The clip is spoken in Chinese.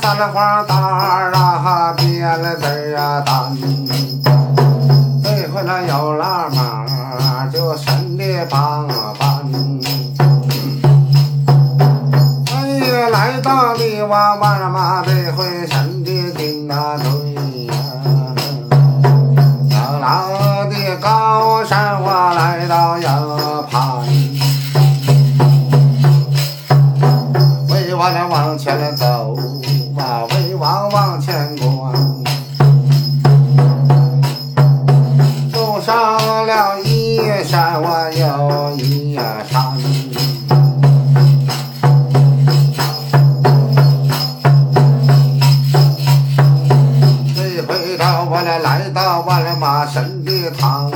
三了花蛋儿啊，别了字儿啊蛋。这回了有了马，就神的帮办。哎呀，来到泥娃娃了嘛，这回神的金大队呀。老老的高山，我俩往前走，马嵬坡往前过，走上了一山我又一山，这回到我俩来到万俩马神的堂。